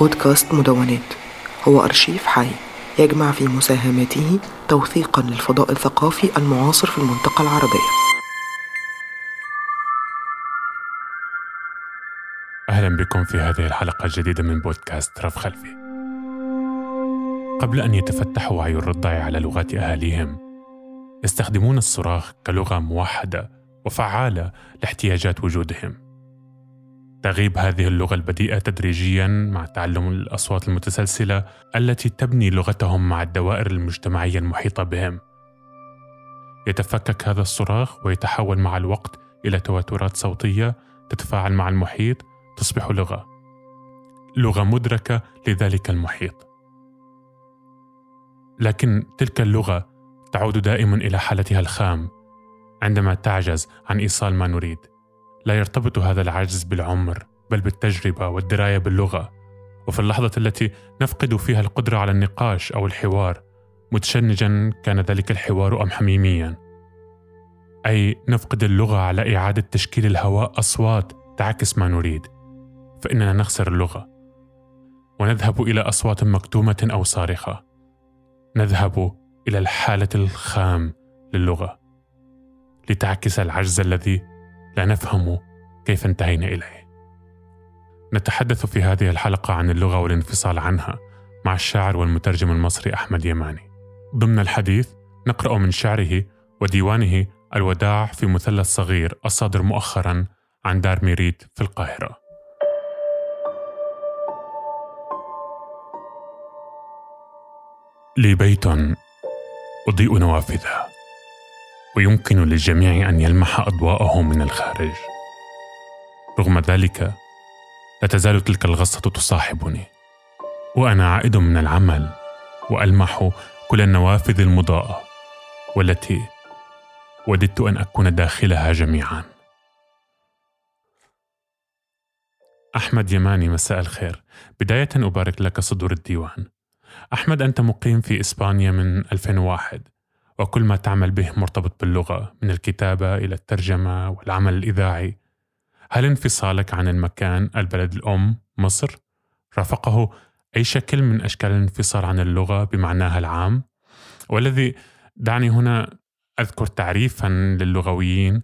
بودكاست مدونات. هو أرشيف حي يجمع في مساهماته توثيقا للفضاء الثقافي المعاصر في المنطقة العربية. أهلا بكم في هذه الحلقة الجديدة من بودكاست رف خلفي. قبل أن يتفتح وعي الرضع على لغات أهاليهم يستخدمون الصراخ كلغة موحدة وفعالة لاحتياجات وجودهم. تغيب هذه اللغة البديئة تدريجيا مع تعلم الأصوات المتسلسلة التي تبني لغتهم مع الدوائر المجتمعية المحيطة بهم. يتفكك هذا الصراخ ويتحول مع الوقت إلى تواترات صوتية تتفاعل مع المحيط تصبح لغة. لغة مدركة لذلك المحيط. لكن تلك اللغة تعود دائما إلى حالتها الخام عندما تعجز عن إيصال ما نريد. لا يرتبط هذا العجز بالعمر بل بالتجربة والدراية باللغة. وفي اللحظة التي نفقد فيها القدرة على النقاش أو الحوار متشنجا كان ذلك الحوار أم حميميا. أي نفقد اللغة على إعادة تشكيل الهواء أصوات تعكس ما نريد. فإننا نخسر اللغة. ونذهب إلى أصوات مكتومة أو صارخة. نذهب إلى الحالة الخام للغة. لتعكس العجز الذي لا نفهم كيف انتهينا إليه. نتحدث في هذه الحلقة عن اللغة والانفصال عنها مع الشاعر والمترجم المصري أحمد يماني. ضمن الحديث نقرأ من شعره وديوانه الوداع في مثلث صغير الصادر مؤخرا عن دار ميريت في القاهرة. لي بيت أضيء نوافذه. ويمكن للجميع أن يلمح أضواءه من الخارج. رغم ذلك لا تزال تلك الغصة تصاحبني وأنا عائد من العمل وألمح كل النوافذ المضاءة والتي وددت أن أكون داخلها جميعا. أحمد يماني مساء الخير. بداية أبارك لك صدور الديوان. أحمد أنت مقيم في إسبانيا من 2001 وكل ما تعمل به مرتبط باللغة من الكتابة إلى الترجمة والعمل الإذاعي هل انفصالك عن المكان البلد الأم مصر رافقه أي شكل من أشكال الانفصال عن اللغة بمعناها العام؟ والذي دعني هنا أذكر تعريفا للغويين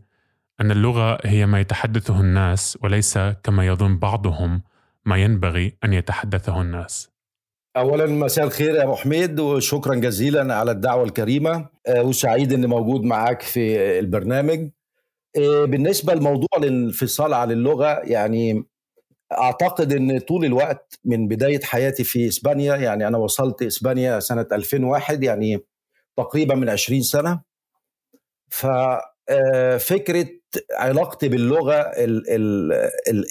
أن اللغة هي ما يتحدثه الناس وليس كما يظن بعضهم ما ينبغي أن يتحدثه الناس اولا مساء الخير يا أبو حميد وشكرا جزيلا على الدعوة الكريمة آه، وسعيد إني موجود معاك في البرنامج. آه، بالنسبة لموضوع الانفصال عن اللغة يعني أعتقد إن طول الوقت من بداية حياتي في إسبانيا يعني أنا وصلت إسبانيا سنة 2001 يعني تقريبا من 20 سنة. ففكره آه، علاقتي باللغة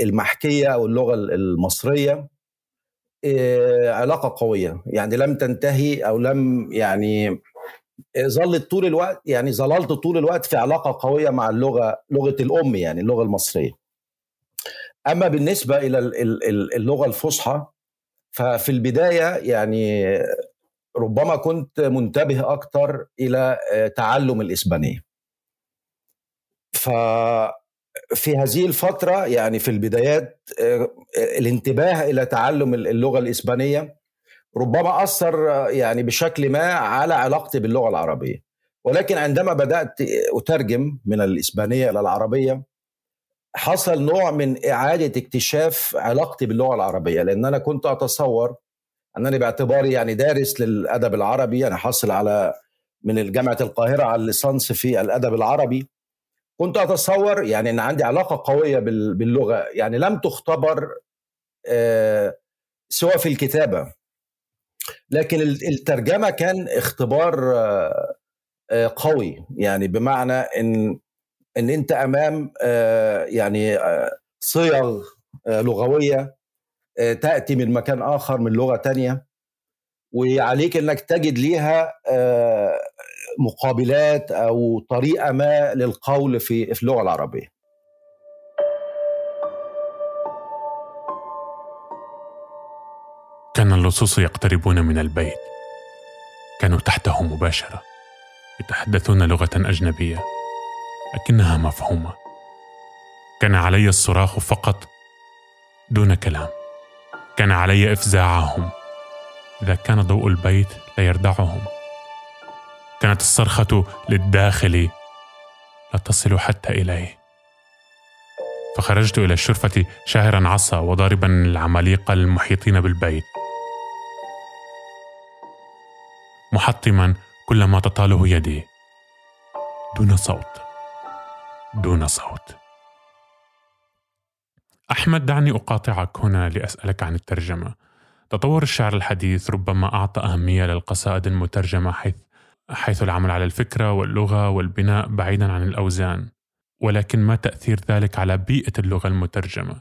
المحكية أو اللغة المصرية علاقة قوية. يعني لم تنتهي أو لم يعني آه، ظلت طول الوقت يعني ظللت طول الوقت في علاقة قوية مع اللغة لغة الأم يعني اللغة المصرية. أما بالنسبة إلى اللغة الفصحى ففي البداية يعني ربما كنت منتبه أكثر إلى آه، تعلم الإسبانية. ف في هذه الفترة يعني في البدايات آه، الانتباه إلى تعلم اللغة الإسبانية ربما أثر آه، يعني بشكل ما على علاقتي باللغة العربية. ولكن عندما بدأت أترجم من الإسبانية إلى العربية حصل نوع من إعادة اكتشاف علاقتي باللغة العربية لأن أنا كنت أتصور أنني باعتباري يعني دارس للأدب العربي أنا حاصل على من جامعة القاهرة على الليسانس في الأدب العربي. كنت أتصور يعني إن عندي علاقة قوية باللغة. يعني لم تختبر آه، سوى في الكتابة. لكن الترجمة كان اختبار آه، آه، قوي. يعني بمعنى إن إن أنت أمام يعني صيغ لغوية تأتي من مكان آخر من لغة تانية وعليك إنك تجد ليها مقابلات أو طريقة ما للقول في اللغة العربية. كان اللصوص يقتربون من البيت. كانوا تحته مباشرة يتحدثون لغة أجنبية لكنها مفهومة. كان علي الصراخ فقط دون كلام. كان علي إفزاعهم. إذا كان ضوء البيت لا يردعهم. كانت الصرخة للداخل لا تصل حتى إليه. فخرجت إلى الشرفة شاهرا عصا وضاربا العماليق المحيطين بالبيت. محطما كل ما تطاله يدي. دون صوت. دون صوت. أحمد دعني أقاطعك هنا لأسألك عن الترجمة. تطور الشعر الحديث ربما أعطى أهمية للقصائد المترجمة حيث حيث العمل على الفكرة واللغة والبناء بعيدا عن الأوزان ولكن ما تأثير ذلك على بيئة اللغة المترجمة؟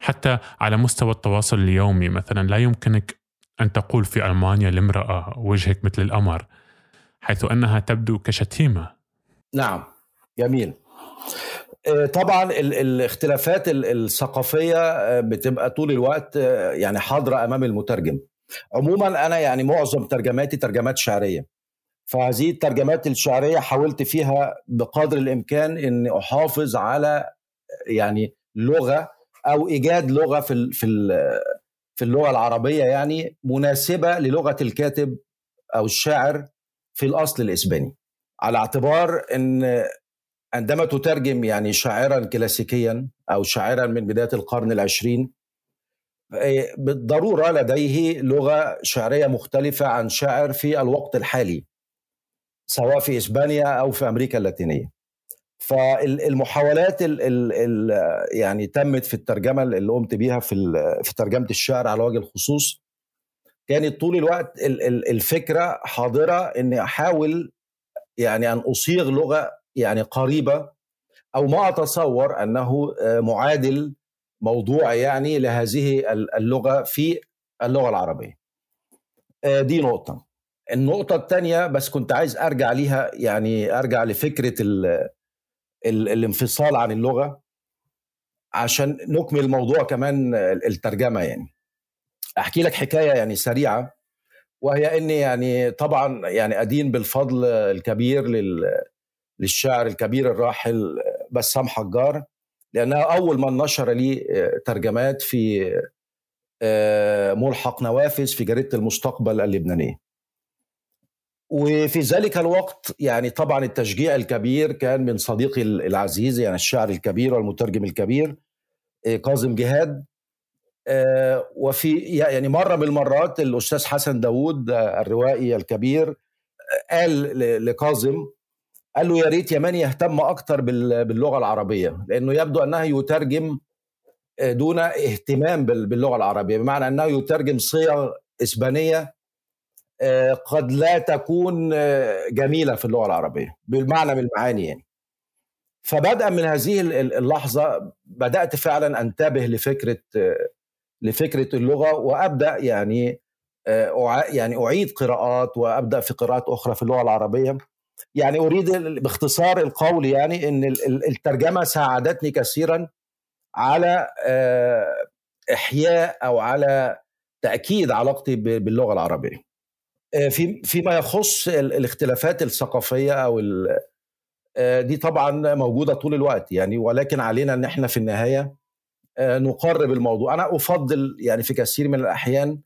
حتى على مستوى التواصل اليومي مثلا لا يمكنك أن تقول في ألمانيا لامرأة وجهك مثل القمر حيث أنها تبدو كشتيمة. نعم جميل. آه، طبعا الاختلافات الثقافية آه، بتبقى طول الوقت آه، يعني حاضرة أمام المترجم. عموما أنا يعني معظم ترجماتي ترجمات شعرية. فهذه الترجمات الشعرية حاولت فيها بقدر الإمكان اني أحافظ على يعني لغة أو إيجاد لغة في في في اللغة العربية يعني مناسبة للغة الكاتب أو الشاعر في الأصل الإسباني. على اعتبار إن عندما تترجم يعني شاعرا كلاسيكيا أو شاعرا من بداية القرن العشرين بالضرورة لديه لغة شعرية مختلفة عن شاعر في الوقت الحالي. سواء في إسبانيا أو في أمريكا اللاتينية فالمحاولات ال ال ال يعني تمت في الترجمة اللي قمت بيها في في ترجمة الشعر على وجه الخصوص كانت طول الوقت الفكرة حاضرة إني أحاول يعني أن أصيغ لغة يعني قريبة أو ما أتصور أنه معادل موضوع يعني لهذه اللغة في اللغة العربية. دي نقطة. النقطة الثانية بس كنت عايز أرجع ليها يعني أرجع لفكرة ال ال الانفصال عن اللغة عشان نكمل الموضوع كمان الترجمة يعني. أحكي لك حكاية يعني سريعة وهي أني يعني طبعا يعني أدين بالفضل الكبير للشاعر الكبير الراحل بسام حجار لأنها أول من نشر لي ترجمات في ملحق نوافذ في جريدة المستقبل اللبنانية. وفي ذلك الوقت يعني طبعا التشجيع الكبير كان من صديقي العزيز يعني الشاعر الكبير والمترجم الكبير آه، كاظم جهاد. آه، وفي يعني مرة من المرات الأستاذ حسن داوود آه، الروائي الكبير قال لكاظم قال له يا ريت يمان يهتم أكتر باللغة العربية لأنه يبدو أنها يترجم دون اهتمام باللغة العربية بمعنى أنه يترجم صيغ إسبانية آه، قد لا تكون آه، جميلة في اللغة العربية بالمعنى من المعاني يعني. فبدأ من هذه اللحظة بدأت فعلا أنتبه لفكرة آه، لفكرة اللغة وأبدأ يعني يعني أعيد قراءات وأبدأ في قراءات أخرى في اللغة العربية. يعني أريد باختصار القول يعني إن الترجمة ساعدتني كثيرا على إحياء أو على تأكيد علاقتي باللغة العربية. آه، في فيما يخص الاختلافات الثقافية أو آه، دي طبعا موجودة طول الوقت يعني ولكن علينا إن إحنا في النهاية آه، نقرب الموضوع. أنا أفضل يعني في كثير من الأحيان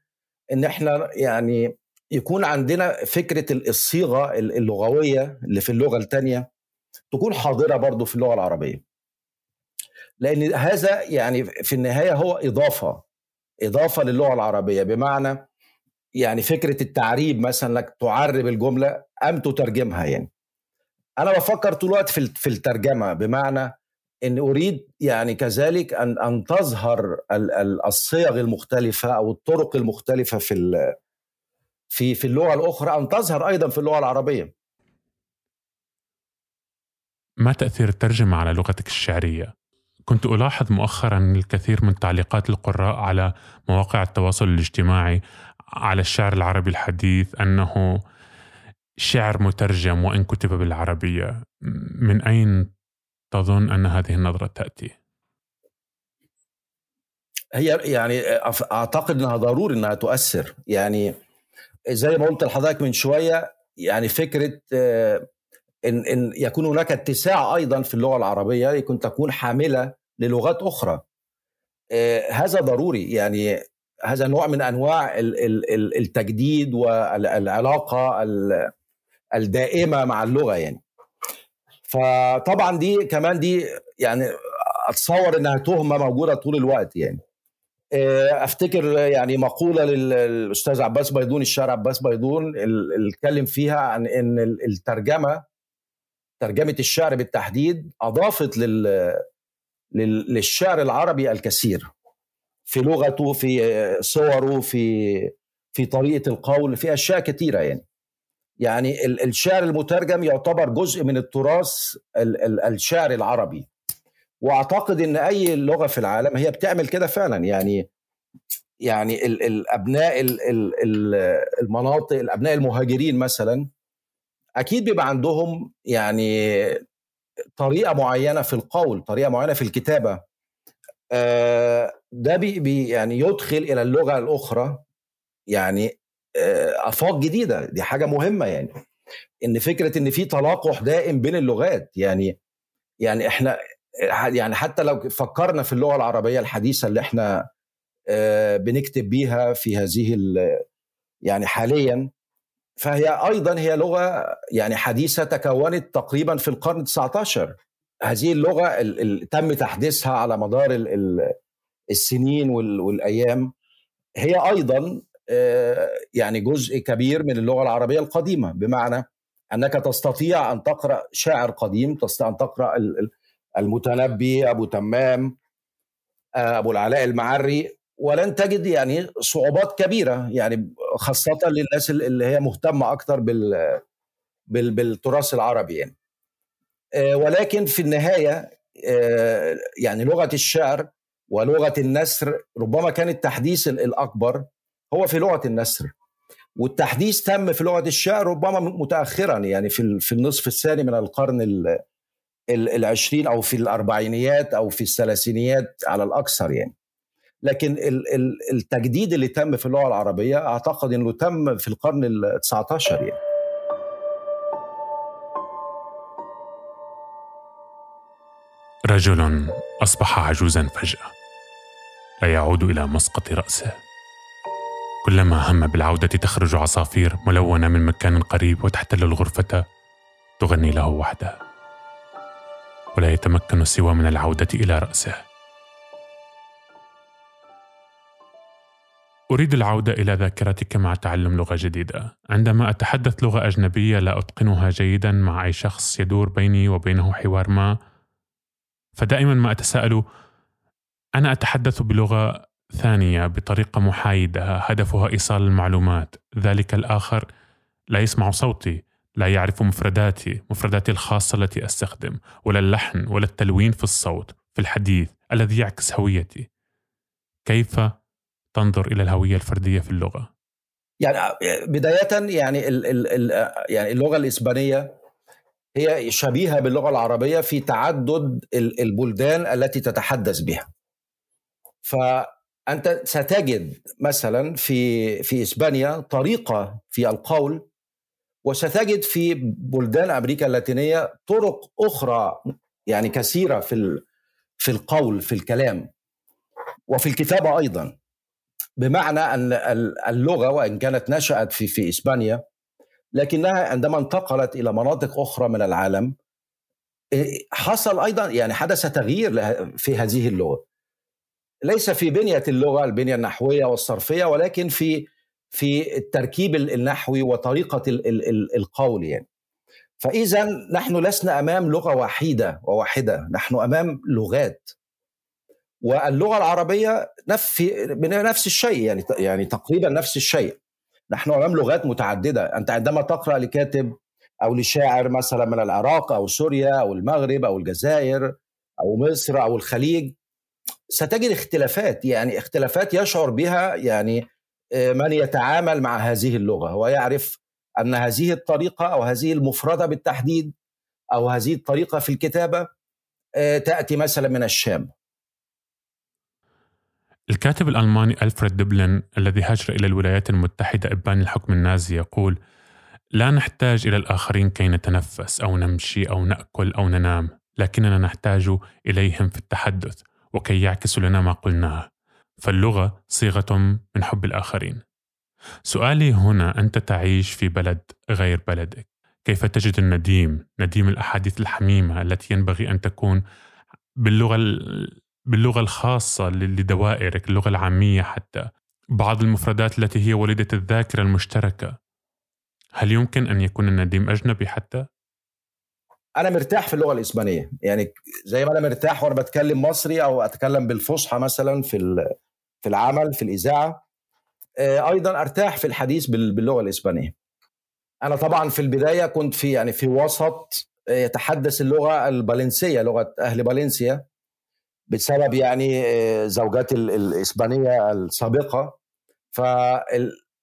إن إحنا يعني يكون عندنا فكرة الصيغة اللغوية اللي في اللغة الثانية تكون حاضرة برضو في اللغة العربية. لأن هذا يعني في النهاية هو إضافة إضافة للغة العربية. بمعنى يعني فكرة التعريب مثلا إنك تعرب الجملة أم تترجمها يعني. أنا بفكر طول الوقت في في الترجمة بمعنى إن أريد يعني كذلك أن أن تظهر الصيغ المختلفة أو الطرق المختلفة في في في اللغة الأخرى أن تظهر أيضا في اللغة العربية. ما تأثير الترجمة على لغتك الشعرية؟ كنت ألاحظ مؤخرا الكثير من تعليقات القراء على مواقع التواصل الاجتماعي على الشعر العربي الحديث أنه شعر مترجم وإن كتب بالعربية. من أين تظن أن هذه النظرة تأتي؟ هي يعني أعتقد إنها ضروري إنها تؤثر. يعني زي ما قلت لحضرتك من شوية يعني فكرة آه، إن إن يكون هناك اتساع أيضا في اللغة العربية يكون تكون حاملة للغات أخرى. آه، هذا ضروري. يعني هذا نوع من أنواع التجديد والعلاقة الدائمة مع اللغة يعني. فطبعا دي كمان دي يعني أتصور إنها تهمة موجودة طول الوقت يعني. آه، أفتكر يعني مقولة للأستاذ عباس بيضون الشاعر عباس بيضون اللي اتكلم فيها عن إن الترجمة ترجمة الشعر بالتحديد أضافت لل للشعر العربي الكثير. في لغته في صوره في في طريقة القول في أشياء كثيرة يعني. يعني الشعر المترجم يعتبر جزء من التراث الشعر العربي. وأعتقد إن أي لغة في العالم هي بتعمل كده فعلا. يعني يعني الأبناء المناطق الأبناء المهاجرين مثلا أكيد بيبقى عندهم يعني طريقة معينة في القول طريقة معينة في الكتابة. آه، ده بي يعني يدخل إلى اللغة الأخرى يعني آه، آفاق جديدة. دي حاجة مهمة يعني. إن فكرة إن في تلاقح دائم بين اللغات يعني يعني إحنا يعني حتى لو فكرنا في اللغة العربية الحديثة اللي إحنا آه، بنكتب بيها في هذه يعني حاليا فهي أيضا هي لغة يعني حديثة تكونت تقريبا في القرن 19 هذه اللغة اللي تم تحديثها على مدار السنين والأيام. هي أيضا آه، يعني جزء كبير من اللغة العربية القديمة بمعنى أنك تستطيع أن تقرأ شاعر قديم تستطيع أن تقرأ المتنبي أبو تمام آه، أبو العلاء المعري ولن تجد يعني صعوبات كبيرة يعني خاصة للناس اللي هي مهتمة أكثر بال بالتراث العربي يعني. ولكن في النهاية آه، يعني لغة الشعر ولغة النثر ربما كان التحديث الأكبر هو في لغة النثر. والتحديث تم في لغة الشعر ربما متاخرا يعني في في النصف الثاني من القرن العشرين أو في الأربعينيات أو في الثلاثينيات على الأكثر يعني. لكن التجديد اللي تم في اللغة العربية أعتقد إنه تم في القرن ال 19 يعني. رجل أصبح عجوزا فجأة لا يعود إلى مسقط رأسه. كلما هم بالعودة تخرج عصافير ملونة من مكان قريب وتحتل الغرفة تغني له وحدها ولا يتمكن سوى من العودة إلى رأسه. أريد العودة إلى ذاكرتك مع تعلم لغة جديدة. عندما أتحدث لغة أجنبية لا أتقنها جيدا مع أي شخص يدور بيني وبينه حوار ما، فدائما ما أتساءل أنا أتحدث بلغة ثانية بطريقة محايدة هدفها إيصال المعلومات، ذلك الآخر لا يسمع صوتي، لا يعرف مفرداتي، مفرداتي الخاصة التي أستخدم، ولا اللحن ولا التلوين في الصوت، في الحديث الذي يعكس هويتي. كيف تنظر إلى الهوية الفردية في اللغة؟ يعني بداية يعني ال ال ال يعني اللغة الإسبانية هي شبيهة باللغة العربية في تعدد البلدان التي تتحدث بها. فأنت ستجد مثلا في في إسبانيا طريقة في القول وستجد في بلدان أمريكا اللاتينية طرق أخرى يعني كثيرة في في القول في الكلام وفي الكتابة أيضا بمعنى أن اللغة وإن كانت نشأت في في إسبانيا لكنها عندما انتقلت إلى مناطق أخرى من العالم إيه، حصل أيضا يعني حدث تغيير في هذه اللغة. ليس في بنية اللغة البنية النحوية والصرفية ولكن في في التركيب النحوي وطريقة القول يعني. فاذا نحن لسنا أمام لغة وحيدة وواحدة نحن أمام لغات. واللغة العربية نفس نفس الشيء يعني يعني تقريبا نفس الشيء. نحن امام لغات متعددة. انت عندما تقرأ لكاتب أو لشاعر مثلا من العراق أو سوريا أو المغرب أو الجزائر أو مصر أو الخليج ستجد اختلافات. يعني اختلافات يشعر بها يعني آه، من يتعامل مع هذه اللغة. ويعرف أن هذه الطريقة أو هذه المفردة بالتحديد أو هذه الطريقة في الكتابة آه، تأتي مثلا من الشام. الكاتب الألماني ألفريد دبلن الذي هاجر إلى الولايات المتحدة إبان الحكم النازي يقول لا نحتاج إلى الآخرين كي نتنفس أو نمشي أو نأكل أو ننام لكننا نحتاج إليهم في التحدث وكي يعكسوا لنا ما قلناه فاللغة صيغة من حب الآخرين. سؤالي هنا أنت تعيش في بلد غير بلدك. كيف تجد النديم نديم الأحاديث الحميمة التي ينبغي أن تكون باللغة باللغة الخاصة لدوائرك اللغة العامية حتى. بعض المفردات التي هي وليدة الذاكرة المشتركة. هل يمكن أن يكون النديم أجنبي حتى؟ أنا مرتاح في اللغة الإسبانية. يعني زي ما أنا مرتاح وأنا بتكلم مصري أو أتكلم بالفصحى مثلا في في العمل في الإذاعة. آه، أيضا أرتاح في الحديث باللغة الإسبانية. أنا طبعا في البداية كنت في يعني في وسط آه، يتحدث اللغة البالنسية لغة أهل بالنسيا. بسبب يعني آه، زوجات الإسبانية السابقة. ف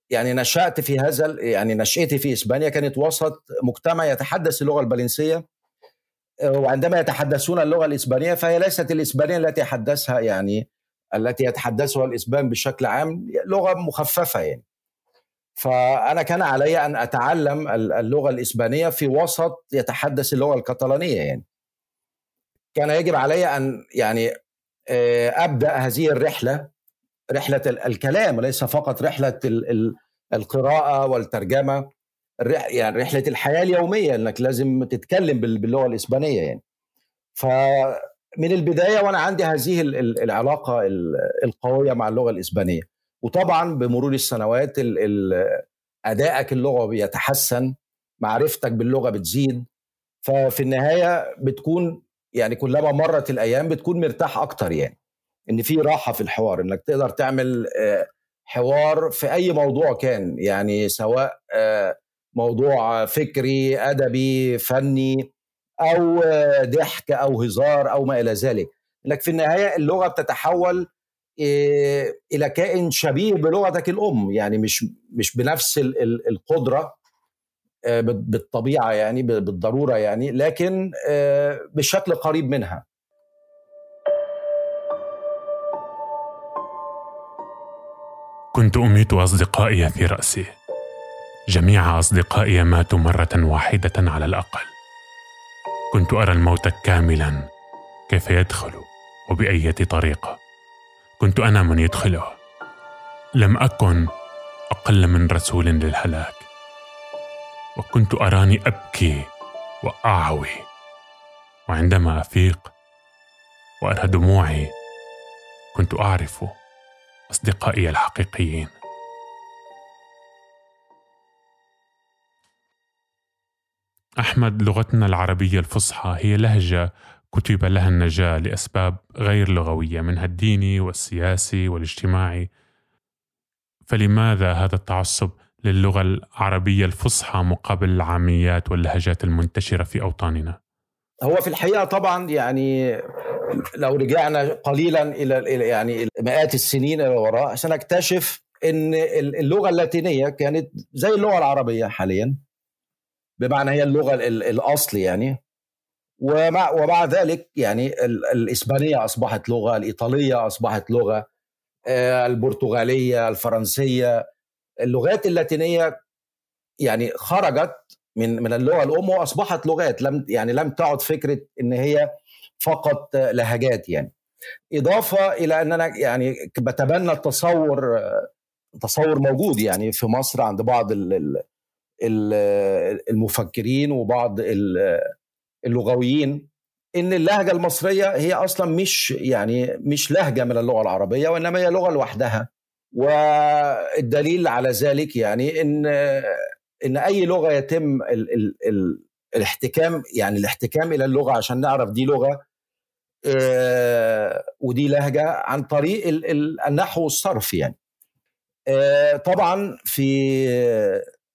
يعني نشأت في هذا يعني نشأتي في إسبانيا كانت وسط مجتمع يتحدث اللغة البالنسية آه، وعندما يتحدثون اللغة الإسبانية فهي ليست الإسبانية التي يتحدثها يعني التي يتحدثها الإسبان بشكل عام لغة مخففة يعني. فأنا كان علي أن أتعلم اللغة الإسبانية في وسط يتحدث اللغة الكتالونية يعني. كان يجب علي أن يعني آه، أبدأ هذه الرحلة رحلة الكلام وليس فقط رحلة القراءة والترجمة يعني رحلة الحياة اليومية إنك لازم تتكلم باللغة الإسبانية يعني. فمن البداية وأنا عندي هذه العلاقة القوية مع اللغة الإسبانية. وطبعا بمرور السنوات أدائك اللغة بيتحسن معرفتك باللغة بتزيد. ففي النهاية بتكون يعني كلما مرت الأيام بتكون مرتاح أكتر يعني. إن في راحة في الحوار إنك تقدر تعمل آه، حوار في أي موضوع كان يعني سواء آه، موضوع فكري أدبي فني أو آه، ضحك أو هزار أو ما إلى ذلك. إنك في النهاية اللغة بتتحول إلى كائن شبيه بلغتك الأم يعني مش مش بنفس القدرة. بالطبيعة يعني بالضرورة يعني لكن بشكل قريب منها. كنت أميت أصدقائي في رأسي. جميع أصدقائي ماتوا مرة واحدة على الأقل. كنت أرى الموت كاملا كيف يدخل وبايه طريقه كنت أنا من يدخله لم أكن أقل من رسول للهلاك. وكنت أراني أبكي وأعوي وعندما أفيق وارى دموعي كنت أعرف أصدقائي الحقيقيين. أحمد لغتنا العربية الفصحى هي لهجة كتب لها النجاة لأسباب غير لغوية منها الديني والسياسي والاجتماعي. فلماذا هذا التعصب؟ للغة العربية الفصحى مقابل العاميات واللهجات المنتشرة في أوطاننا؟ هو في الحقيقة طبعا يعني لو رجعنا قليلا إلى يعني مئات السنين إلى الوراء سنكتشف إن اللغة اللاتينية كانت زي اللغة العربية حاليا بمعنى هي اللغة الاصل يعني ومع ومع ذلك يعني الإسبانية أصبحت لغة الإيطالية أصبحت لغة آه، البرتغالية الفرنسية اللغات اللاتينية يعني خرجت من من اللغة الأم وأصبحت لغات لم يعني لم تعد فكرة إن هي فقط لهجات يعني. إضافة إلى ان أنا يعني بتبنى التصور تصور موجود يعني في مصر عند بعض المفكرين وبعض اللغويين إن اللهجة المصرية هي أصلا مش يعني مش لهجة من اللغة العربية وإنما هي لغة لوحدها. والدليل على ذلك يعني إن إن أي لغة يتم ال ال ال الاحتكام يعني الاحتكام إلى اللغة عشان نعرف دي لغة آه ودي لهجة عن طريق ال ال النحو والصرف يعني. آه طبعا في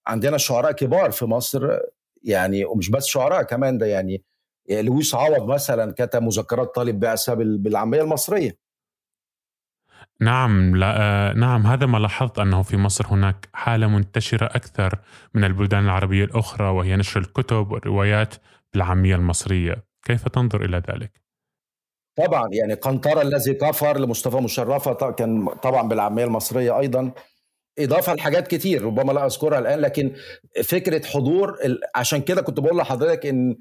عندنا شعراء كبار في مصر يعني ومش بس شعراء كمان ده يعني لويس عوض مثلا كتب مذكرات طالب بعثه بالعامية المصرية. نعم لا نعم هذا ما لاحظت أنه في مصر هناك حالة منتشرة أكثر من البلدان العربية الأخرى وهي نشر الكتب والروايات بالعامية المصرية، كيف تنظر إلى ذلك؟ طبعا يعني قنطرة الذي كفر لمصطفى مشرفة كان طبعا بالعامية المصرية أيضا إضافة لحاجات كتير ربما لا أذكرها الآن لكن فكرة حضور عشان كده كنت بقول لحضرتك إن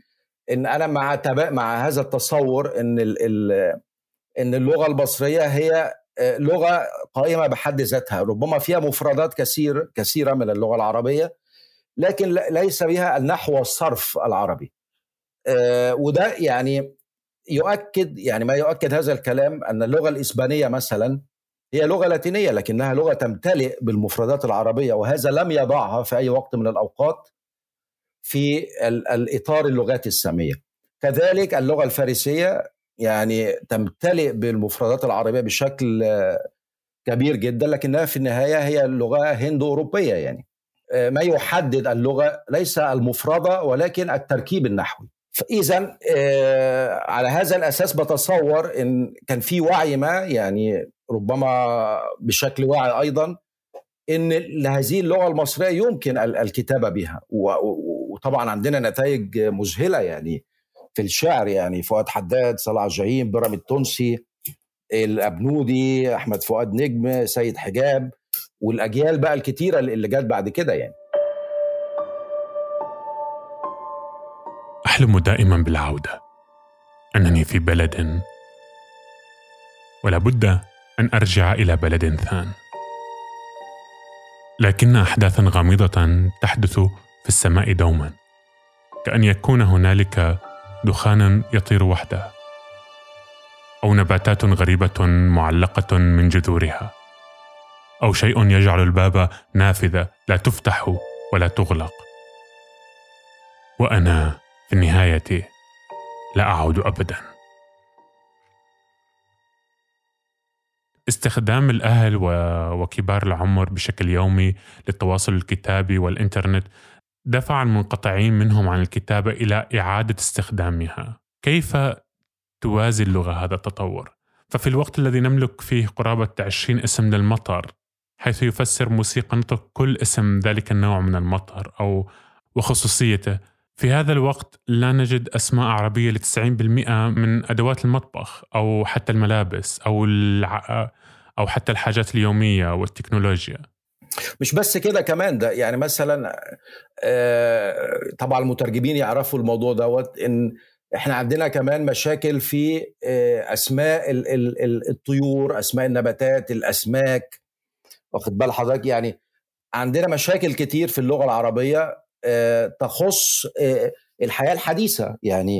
إن أنا مع مع هذا التصور إن ال ال إن اللغة المصرية هي لغة قائمة بحد ذاتها ربما فيها مفردات كثير كثيرة من اللغة العربية لكن ليس بها النحو والصرف العربي. وده يعني يؤكد يعني ما يؤكد هذا الكلام أن اللغة الإسبانية مثلا هي لغة لاتينية لكنها لغة تمتلئ بالمفردات العربية وهذا لم يضعها في أي وقت من الأوقات في الإطار اللغات السامية. كذلك اللغة الفارسية يعني تمتلئ بالمفردات العربية بشكل كبير جدا لكنها في النهاية هي لغه هند أوروبية يعني. ما يحدد اللغة ليس المفردة ولكن التركيب النحوي. فاذا على هذا الأساس بتصور إن كان في وعي ما يعني ربما بشكل واعي أيضا إن لهذه اللغة المصرية يمكن الكتابة بها. وطبعا عندنا نتائج مذهلة يعني. في الشعر يعني فؤاد حداد صلاح جاهين برم التونسي الأبنودي أحمد فؤاد نجم سيد حجاب والأجيال بقى الكتيرة اللي جت بعد كده يعني. أحلم دائما بالعودة أنني في بلد ولا بد أن أرجع إلى بلد ثان. لكن احداثا غامضة تحدث في السماء دوما كأن يكون هنالك دخان يطير وحده أو نباتات غريبة معلقة من جذورها أو شيء يجعل الباب نافذه لا تفتح ولا تغلق. وأنا في النهايه لا أعود ابدا. استخدام الأهل وكبار العمر بشكل يومي للتواصل الكتابي والإنترنت دفع المنقطعين منهم عن الكتابة إلى إعادة استخدامها. كيف توازي اللغة هذا التطور؟ ففي الوقت الذي نملك فيه قرابة 20 اسم للمطر حيث يفسر موسيقى نطق كل اسم ذلك النوع من المطر أو وخصوصيته. في هذا الوقت لا نجد أسماء عربية ل 90% من أدوات المطبخ أو حتى الملابس أو الع... أو حتى الحاجات اليومية والتكنولوجيا. مش بس كده كمان ده يعني مثلا طبعا المترجمين يعرفوا الموضوع دوت إن إحنا عندنا كمان مشاكل في أسماء الطيور أسماء النباتات الأسماك. واخد بال حضرتك؟ يعني عندنا مشاكل كتير في اللغة العربية تخص الحياة الحديثة. يعني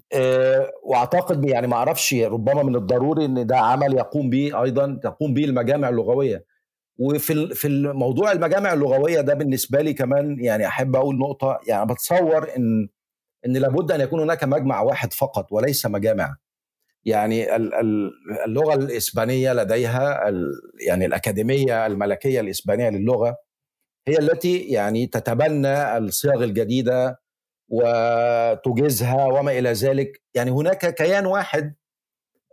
وأعتقد يعني ما أعرفش ربما من الضروري إن ده عمل يقوم به أيضا تقوم به المجامع اللغوية. وفي في الموضوع المجامع اللغوية ده بالنسبة لي كمان يعني أحب أقول نقطة يعني بتصور إن إن لابد أن يكون هناك مجمع واحد فقط وليس مجامع. يعني اللغة الإسبانية لديها يعني الأكاديمية الملكية الإسبانية للغة هي التي يعني تتبنى الصيغ الجديدة وتجيزها وما إلى ذلك. يعني هناك كيان واحد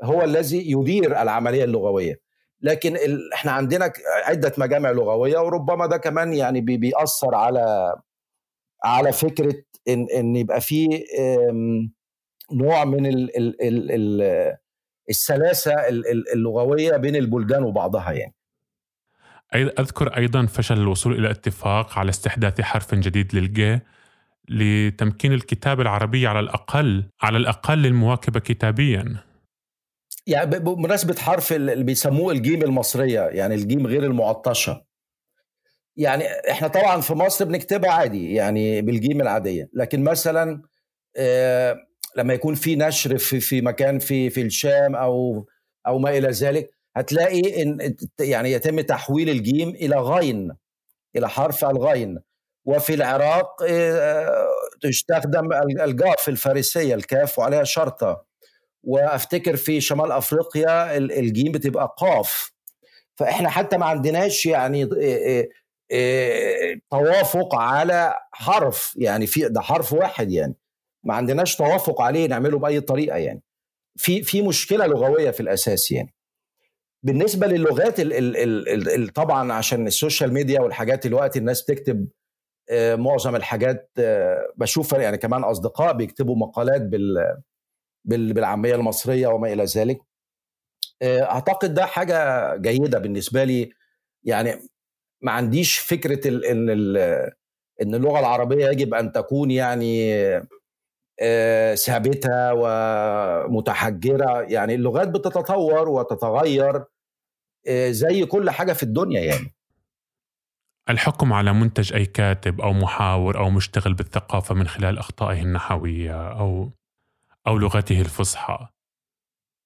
هو الذي يدير العملية اللغوية. لكن ال... إحنا عندنا عدة مجامع لغوية وربما ده كمان يعني بي... بيأثر على على فكرة ان إن يبقى في نوع من ال... ال... ال... السلاسة اللغوية بين البلدان وبعضها يعني. أذكر أيضا فشل الوصول إلى اتفاق على استحداث حرف جديد لل G لتمكين الكتابة العربية على الأقل على الأقل للمواكبة كتابيا. يعني بمناسبة حرف اللي بيسموه الجيم المصرية يعني الجيم غير المعطشة. يعني إحنا طبعا في مصر بنكتبها عادي يعني بالجيم العادية. لكن مثلا آه لما يكون في نشر في في مكان في في الشام أو أو ما إلى ذلك هتلاقي إن يعني يتم تحويل الجيم إلى غين إلى حرف الغين وفي العراق تستخدم الجاف الفارسية الكاف وعليها شرطة. وافتكر في شمال افريقيا الجيم بتبقى قاف. فإحنا حتى ما عندناش يعني توافق على حرف. يعني في ده حرف واحد يعني. ما عندناش توافق عليه نعمله بأي طريقة يعني. في في مشكلة لغوية في الأساس يعني. بالنسبة للغات ال ال ال ال طبعا عشان السوشيال ميديا والحاجات دلوقتي الناس بتكتب معظم الحاجات بشوفها يعني كمان أصدقاء بيكتبوا مقالات بال بالعامية المصرية وما إلى ذلك. أعتقد ده حاجة جيدة بالنسبة لي. يعني ما عنديش فكرة إن إن اللغة العربية يجب أن تكون يعني آه، ثابتة ومتحجرة. يعني اللغات بتتطور وتتغير آه، زي كل حاجة في الدنيا يعني. الحكم على منتج أي كاتب أو محاور أو مشتغل بالثقافة من خلال أخطائه النحوية أو أو لغته الفصحى.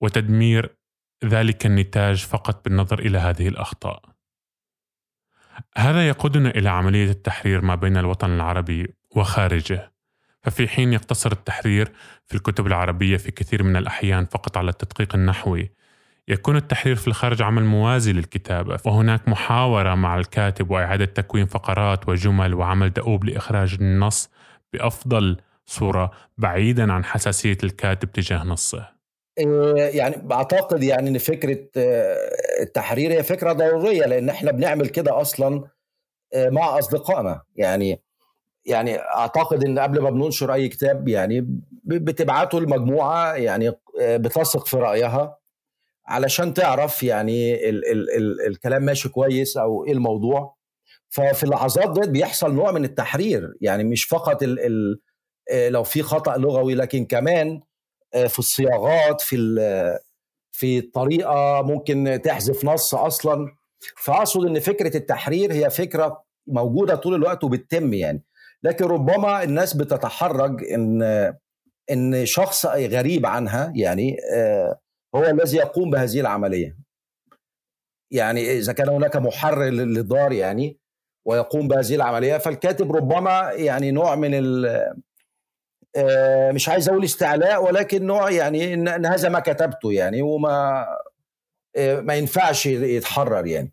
وتدمير ذلك النتاج فقط بالنظر إلى هذه الأخطاء. هذا يقودنا إلى عملية التحرير ما بين الوطن العربي وخارجه. ففي حين يقتصر التحرير في الكتب العربية في كثير من الأحيان فقط على التدقيق النحوي يكون التحرير في الخارج عمل موازي للكتابة. وهناك محاورة مع الكاتب وإعادة تكوين فقرات وجمل وعمل دؤوب لإخراج النص بأفضل صورة بعيدا عن حساسية الكاتب تجاه نصه. إيه، يعني بعتقد يعني إن فكرة آه، التحرير هي فكرة ضرورية لأن إحنا بنعمل كده أصلا آه، مع أصدقائنا. يعني يعني أعتقد إن قبل ما بننشر أي كتاب يعني بتبعته لمجموعه يعني آه، بتثق في رأيها علشان تعرف يعني ال ال ال الكلام ماشي كويس أو إيه الموضوع. ففي اللحظات ديت بيحصل نوع من التحرير. يعني مش فقط ال ال لو في خطأ لغوي لكن كمان آه، في الصياغات في في الطريقة ممكن تحذف نص أصلا. فأقصد إن فكرة التحرير هي فكرة موجودة طول الوقت وبتتم يعني. لكن ربما الناس بتتحرج إن إن شخص غريب عنها يعني آه، هو الذي يقوم بهذه العملية. يعني إذا كان هناك محرر للدار يعني ويقوم بهذه العملية فالكاتب ربما يعني نوع من آه، مش عايز أقول استعلاء ولكن نوع يعني إن هذا ما كتبته يعني وما آه، ما ينفعش يتحرر يعني.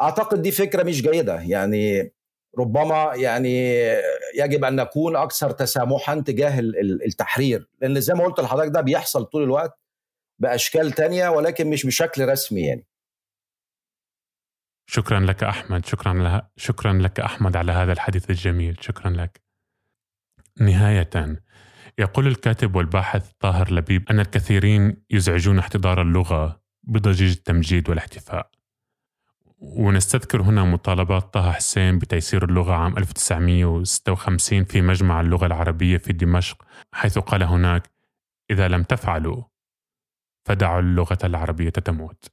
أعتقد دي فكرة مش جيدة يعني. ربما يعني يجب أن نكون أكثر تسامحا تجاه التحرير. لأن زي ما قلت لحضرتك ده بيحصل طول الوقت بأشكال تانية ولكن مش بشكل رسمي يعني. شكرا لك أحمد. شكرا لها شكرا لك أحمد على هذا الحديث الجميل. شكرا لك. نهاية. يقول الكاتب والباحث طاهر لبيب أن الكثيرين يزعجون احتضار اللغة بضجيج التمجيد والاحتفاء. ونستذكر هنا مطالبات طه حسين بتيسير اللغة عام 1956 في مجمع اللغة العربية في دمشق حيث قال هناك إذا لم تفعلوا فدعوا اللغة العربية تموت.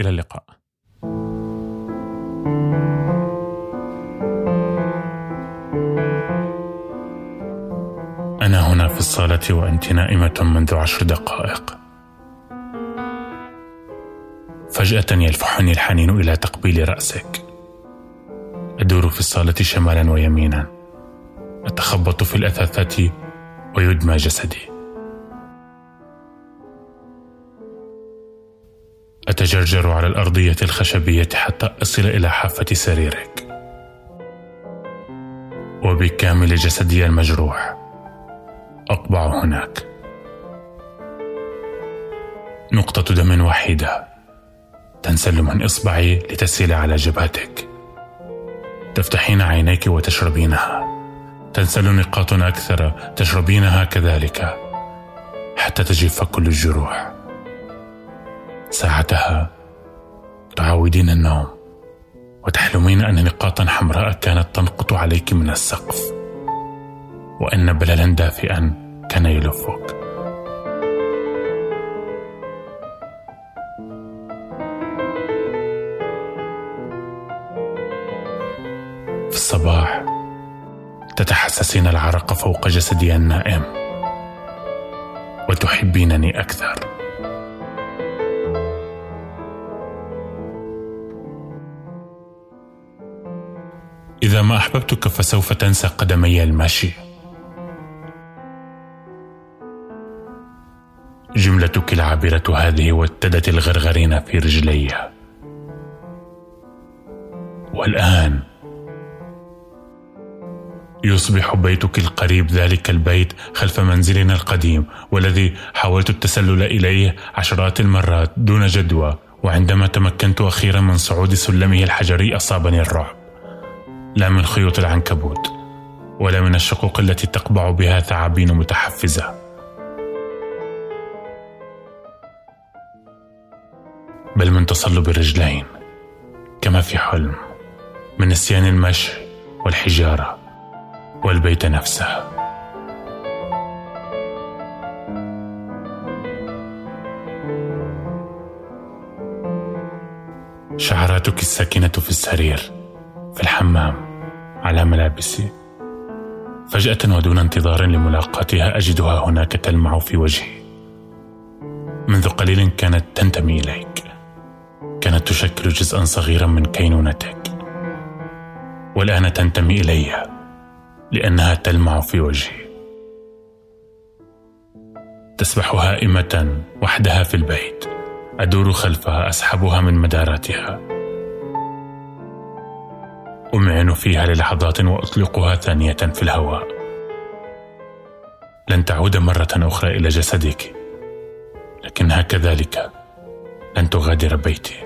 إلى اللقاء. أنا هنا في الصالة وأنت نائمة منذ عشر دقائق. فجأة يلفحني الحنين إلى تقبيل رأسك. أدور في الصالة شمالا ويمينا. أتخبط في الأثاثات ويدمى جسدي. أتجرجر على الأرضية الخشبية حتى أصل إلى حافة سريرك. وبكامل جسدي المجروح. أقبع هناك. نقطة دم وحيدة. تنسل من إصبعي لتسيل على جبهتك. تفتحين عينيك وتشربينها. تنسل نقاط أكثر تشربينها كذلك. حتى تجف كل الجروح. ساعتها تعودين النوم. وتحلمين أن نقاطا حمراء كانت تنقط عليك من السقف. وأن بللا دافئا كان يلفك في الصباح تتحسسين العرق فوق جسدي النائم وتحبينني أكثر. إذا ما أحببتك فسوف تنسى قدمي المشي. جملتك العابرة هذه وتدت الغرغرين في رجلي والآن يصبح بيتك القريب ذلك البيت خلف منزلنا القديم والذي حاولت التسلل إليه عشرات المرات دون جدوى وعندما تمكنت أخيرا من صعود سلمه الحجري أصابني الرعب. لا من خيوط العنكبوت ولا من الشقوق التي تقبع بها ثعابين متحفزة. بل من تصلب الرجلين كما في حلم من نسيان المشي والحجارة والبيت نفسه. شعراتك الساكنة في السرير في الحمام على ملابسي. فجأة ودون انتظار لملاقاتها أجدها هناك تلمع في وجهي. منذ قليل كانت تنتمي إليك. تشكل جزءا صغيرا من كينونتك والآن تنتمي إلي لأنها تلمع في وجهي. تسبح هائمة وحدها في البيت أدور خلفها أسحبها من مداراتها. أمعن فيها للحظات وأطلقها ثانية في الهواء. لن تعود مرة أخرى إلى جسدك لكنها كذلك لن تغادر بيتي.